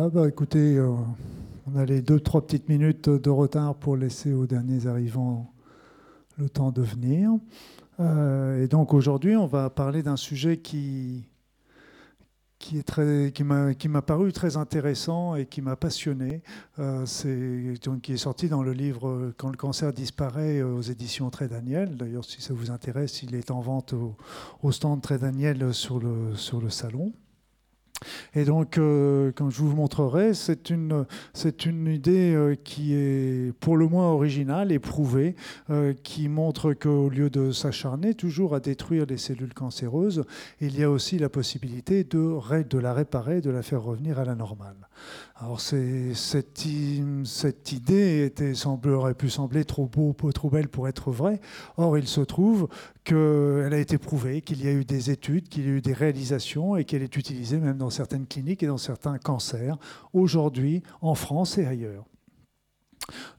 Voilà, bah, écoutez, euh, on a les deux, trois petites minutes de retard pour laisser aux derniers arrivants le temps de venir. Euh, et donc aujourd'hui, on va parler d'un sujet qui, qui, m'a, qui m'a paru très intéressant et qui m'a passionné. Euh, c'est, donc, qui est sorti dans le livre Quand le cancer disparaît aux éditions Très Daniel. D'ailleurs, si ça vous intéresse, il est en vente au, au stand Très Daniel sur le, sur le salon. Et donc, euh, comme je vous montrerai, c'est une, c'est idée euh, qui est pour le moins originale, éprouvée, euh, qui montre qu'au lieu de s'acharner toujours à détruire les cellules cancéreuses, il y a aussi la possibilité de, de la réparer, de la faire revenir à la normale. Alors, cette, idée était, aurait pu sembler trop beau, trop belle pour être vraie. Or, il se trouve qu'elle a été prouvée, qu'il y a eu des études, qu'il y a eu des réalisations et qu'elle est utilisée même dans certaines cliniques et dans certains cancers, aujourd'hui en France et ailleurs.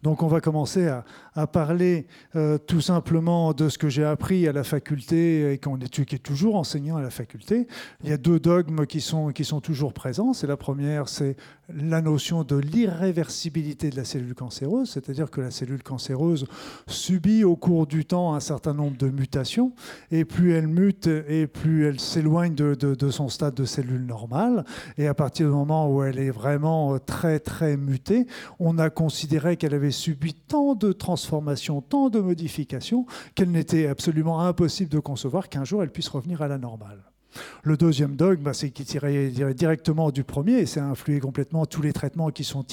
Donc on va commencer à, parler euh, tout simplement de ce que j'ai appris à la faculté et qu'on est, qui est toujours enseignant à la faculté. Il y a deux dogmes qui sont, qui sont toujours présents. C'est la première, c'est la notion de l'irréversibilité de la cellule cancéreuse, c'est-à-dire que la cellule cancéreuse subit au cours du temps un certain nombre de mutations, et plus elle mute, et plus elle s'éloigne de, de, son stade de cellule normale. Et à partir du moment où elle est vraiment très très mutée, on a considéré qu'elle avait subi tant de transformations, tant de modifications, qu'elle n'était absolument impossible de concevoir qu'un jour elle puisse revenir à la normale. Le deuxième dogme, bah, c'est qui tirait directement du premier, et c'est influé complètement tous les traitements qui sont,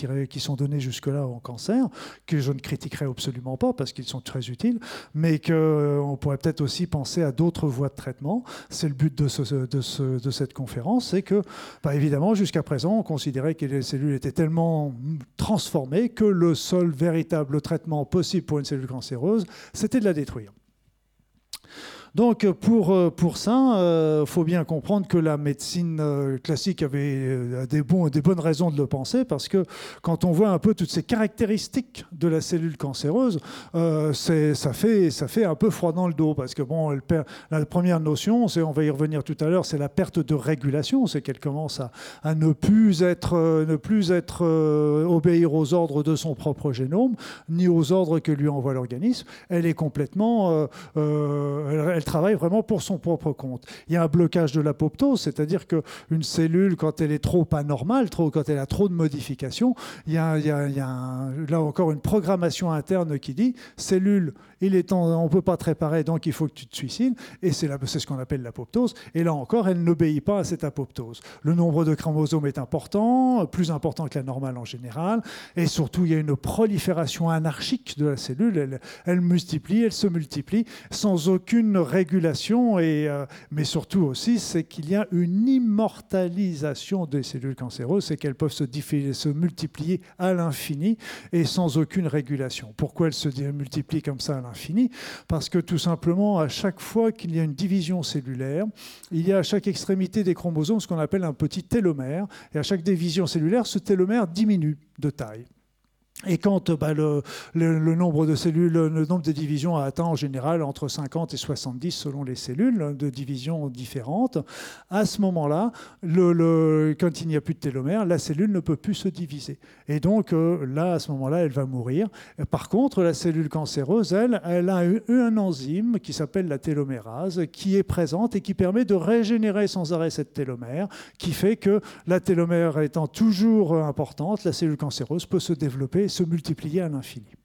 donnés jusque-là en cancer, que je ne critiquerai absolument pas parce qu'ils sont très utiles, mais qu'on euh, pourrait peut-être aussi penser à d'autres voies de traitement. C'est le but de, de, cette conférence, c'est que, bah, évidemment, jusqu'à présent, on considérait que les cellules étaient tellement transformées que le seul véritable traitement possible pour une cellule cancéreuse, c'était de la détruire. Donc pour, euh, pour ça, il euh, faut bien comprendre que la médecine euh, classique avait des, bons, des bonnes raisons de le penser, parce que quand on voit un peu toutes ces caractéristiques de la cellule cancéreuse, ça, fait, ça fait un peu froid dans le dos, parce que bon, elle perd, la première notion, on va y revenir tout à l'heure, c'est la perte de régulation, c'est qu'elle commence à, ne plus être, ne plus être obéir aux ordres de son propre génome, ni aux ordres que lui envoie l'organisme. Elle est complètement... travaille vraiment pour son propre compte. Il y a un blocage de l'apoptose, c'est-à-dire qu'une cellule, quand elle est trop anormale, trop, quand elle a trop de modifications, il y a, là encore une programmation interne qui dit cellule, il est on ne peut pas te réparer, donc il faut que tu te suicides. Et c'est ce qu'on appelle l'apoptose. Et là encore, elle n'obéit pas à cette apoptose. Le nombre de chromosomes est important, plus important que la normale en général. Et surtout, il y a une prolifération anarchique de la cellule. Elle, elle multiplie, elle se multiplie sans aucune régulation, euh, mais surtout aussi, c'est qu'il y a une immortalisation des cellules cancéreuses, c'est qu'elles peuvent se, se multiplier à l'infini et sans aucune régulation. Pourquoi elles se multiplient comme ça à l'infini? Parce que tout simplement, à chaque fois qu'il y a une division cellulaire, il y a à chaque extrémité des chromosomes ce qu'on appelle un petit télomère, et à chaque division cellulaire, ce télomère diminue de taille. Et quand bah, le, nombre de cellules, le nombre de divisions a atteint en général entre 50 et 70 selon les cellules de divisions différentes, à ce moment-là, le, quand il n'y a plus de télomère, la cellule ne peut plus se diviser. Et donc euh, là, à ce moment-là, elle va mourir. Par contre, la cellule cancéreuse, elle, elle a eu un enzyme qui s'appelle la télomérase, qui est présente et qui permet de régénérer sans arrêt cette télomère, qui fait que la télomère étant toujours importante, la cellule cancéreuse peut se développer se multiplier à l'infini.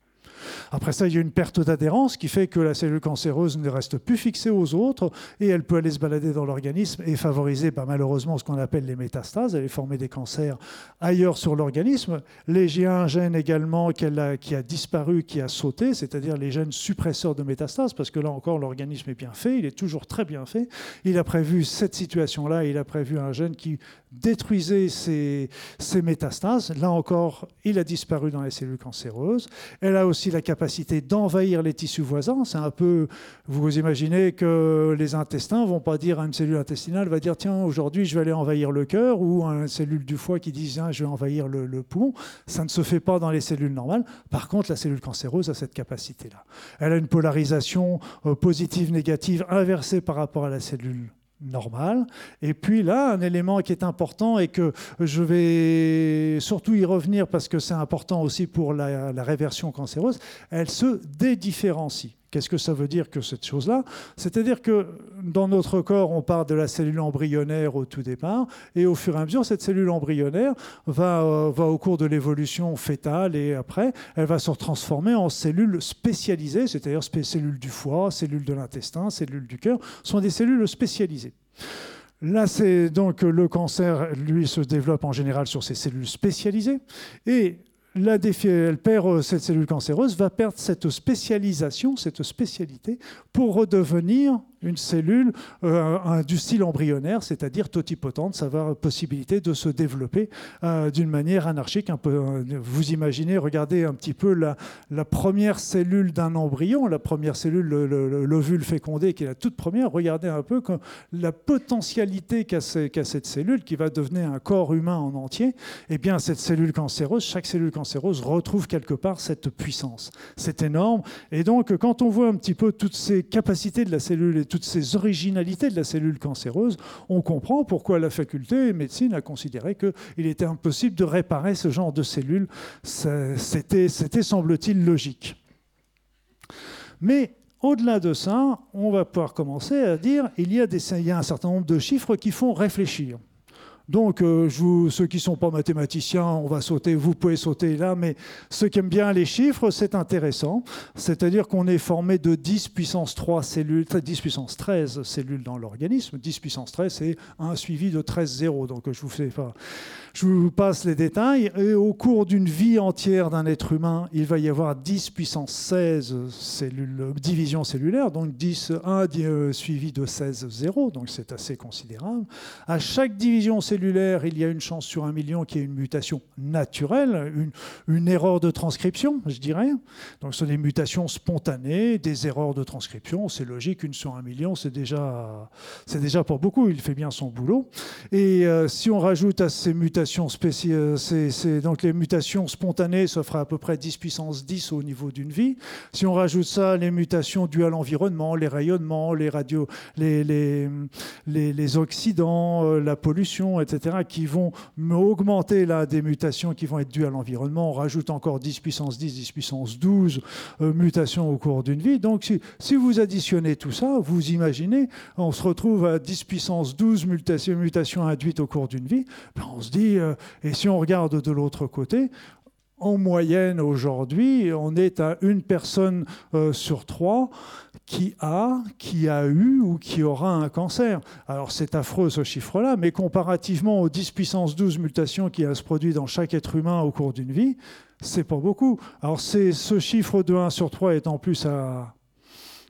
Après ça, il y a une perte d'adhérence qui fait que la cellule cancéreuse ne reste plus fixée aux autres et elle peut aller se balader dans l'organisme et favoriser bah, malheureusement ce qu'on appelle les métastases, aller former des cancers ailleurs sur l'organisme. Les, un gène également qui a, qui a disparu, qui a sauté, c'est-à-dire les gènes suppresseurs de métastases, parce que là encore l'organisme est bien fait, il est toujours très bien fait. Il a prévu cette situation-là, il a prévu un gène qui détruisait ces métastases. Là encore, il a disparu dans les cellules cancéreuses. Elle a aussi la capacité d'envahir les tissus voisins. C'est un peu, vous imaginez que les intestins vont pas dire à une cellule intestinale, va dire tiens aujourd'hui je vais aller envahir le cœur, ou à une cellule du foie qui dit tiens je vais envahir le, le poumon. Ça ne se fait pas dans les cellules normales. Par contre, la cellule cancéreuse a cette capacité-là. Elle a une polarisation euh, positive-négative inversée par rapport à la cellule normal. Et puis là, un élément qui est important et que je vais surtout y revenir parce que c'est important aussi pour la, la réversion cancéreuse, elle se dédifférencie. Qu'est-ce que ça veut dire que cette chose-là? C'est-à-dire que dans notre corps, on part de la cellule embryonnaire au tout départ, et au fur et à mesure, cette cellule embryonnaire va, euh, va au cours de l'évolution fétale, et après, elle va se transformer en cellules spécialisées, c'est-à-dire cellules du foie, cellules de l'intestin, cellules du cœur, sont des cellules spécialisées. Là, c'est donc le cancer, lui, se développe en général sur ces cellules spécialisées. Et la elle perd euh, cette cellule cancéreuse, va perdre cette spécialisation, cette spécialité, pour redevenir une cellule euh, du style embryonnaire, c'est-à-dire totipotente, ça va possibilité de se développer euh, d'une manière anarchique. Euh, vous imaginez, regardez un petit peu la, la première cellule d'un embryon, la première cellule, l'ovule fécondé, qui est la toute première. Regardez un peu la potentialité qu'a cette cellule, qui va devenir un corps humain en entier. Eh bien, cette cellule cancéreuse, chaque cellule cancéreuse retrouve quelque part cette puissance. C'est énorme. Et donc, quand on voit un petit peu toutes ces capacités de la cellule et toutes ces originalités de la cellule cancéreuse, on comprend pourquoi la faculté de médecine a considéré qu'il était impossible de réparer ce genre de cellules. C'était, semble-t-il, logique. Mais au-delà de ça, on va pouvoir commencer à dire il il y a un certain nombre de chiffres qui font réfléchir. Donc, euh, ceux qui ne sont pas mathématiciens, on va sauter, vous pouvez sauter là, mais ceux qui aiment bien les chiffres, c'est intéressant. C'est-à-dire qu'on est formé de 10 puissance 3 cellules, 10 puissance 13 cellules dans l'organisme. 10 puissance 13, c'est un suivi de 13 zéros. Donc, je vous passe les détails. Et au cours d'une vie entière d'un être humain, il va y avoir 10 puissance 16 cellules, divisions cellulaires, donc 10, 1 euh, suivi de 16 0, donc c'est assez considérable. À chaque division cellulaire, il y a une chance sur un million qu'il y ait une mutation naturelle, une, erreur de transcription, je dirais. Donc ce sont des mutations spontanées, des erreurs de transcription. C'est logique, une sur un million, c'est déjà, c'est déjà pour beaucoup. Il fait bien son boulot. Et euh, si on rajoute à ces mutations spéciales, c'est, donc les mutations spontanées, ça fera à peu près 10 puissance 10 au niveau d'une vie. Si on rajoute ça, les mutations dues à l'environnement, les rayonnements, les radios, les, les, les, oxydants, euh, la pollution, etc., qui vont augmenter là des mutations qui vont être dues à l'environnement. On rajoute encore 10 puissance 10, 10 puissance 12 euh, mutations au cours d'une vie. Donc si, si, vous additionnez tout ça, vous imaginez, on se retrouve à 10 puissance 12 mutations, mutations induites au cours d'une vie. Ben on se dit, euh, et si on regarde de l'autre côté, en moyenne aujourd'hui, on est à une personne euh, sur trois qui a, qui a eu ou qui aura un cancer. Alors c'est affreux ce chiffre-là, mais comparativement aux 10 puissance 12 mutations qui se produisent dans chaque être humain au cours d'une vie, c'est pas beaucoup. Alors ce chiffre de 1 sur 3 est en plus à,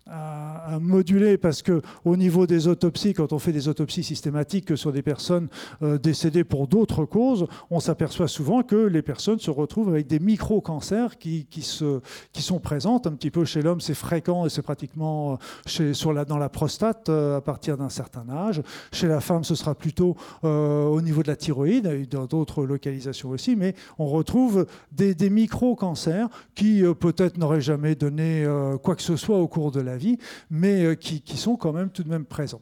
à, moduler parce que au niveau des autopsies, quand on fait des autopsies systématiques sur des personnes euh, décédées pour d'autres causes, on s'aperçoit souvent que les personnes se retrouvent avec des micro-cancers qui, sont présentes un petit peu chez l'homme, c'est fréquent et c'est pratiquement euh, chez, dans la prostate euh, à partir d'un certain âge. Chez la femme, ce sera plutôt au niveau de la thyroïde, et dans d'autres localisations aussi, mais on retrouve des, des micro-cancers qui peut-être n'auraient jamais donné quoi que ce soit au cours de la mais euh, qui sont quand même tout de même présents.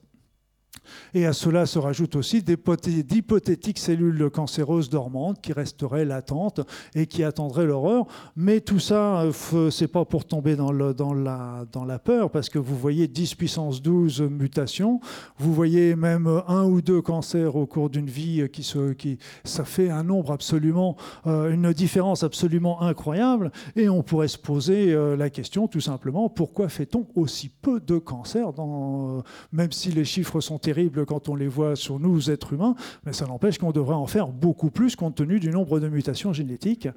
Et à cela se rajoutent aussi d'hypothétiques cellules cancéreuses dormantes qui resteraient latentes et qui attendraient l'horreur. Mais tout ça, euh, c'est pas pour tomber dans, la, peur, parce que vous voyez 10 puissance 12 mutations, vous voyez même un ou deux cancers au cours d'une vie qui, ça fait un nombre absolument, euh, une différence absolument incroyable. Et on pourrait se poser euh, la question tout simplement, pourquoi fait-on aussi peu de cancers, même si les chiffres sont quand on les voit sur nous, êtres humains, mais ça n'empêche qu'on devrait en faire beaucoup plus compte tenu du nombre de mutations génétiques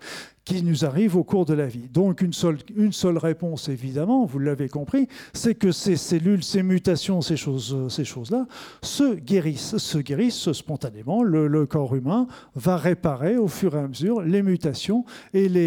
qui nous arrivent au cours de la vie. Donc une seule, réponse, évidemment, vous l'avez compris, c'est que ces cellules, ces mutations, ces choses-là, se guérissent, se guérissent spontanément. Le corps humain va réparer au fur et à mesure les mutations et les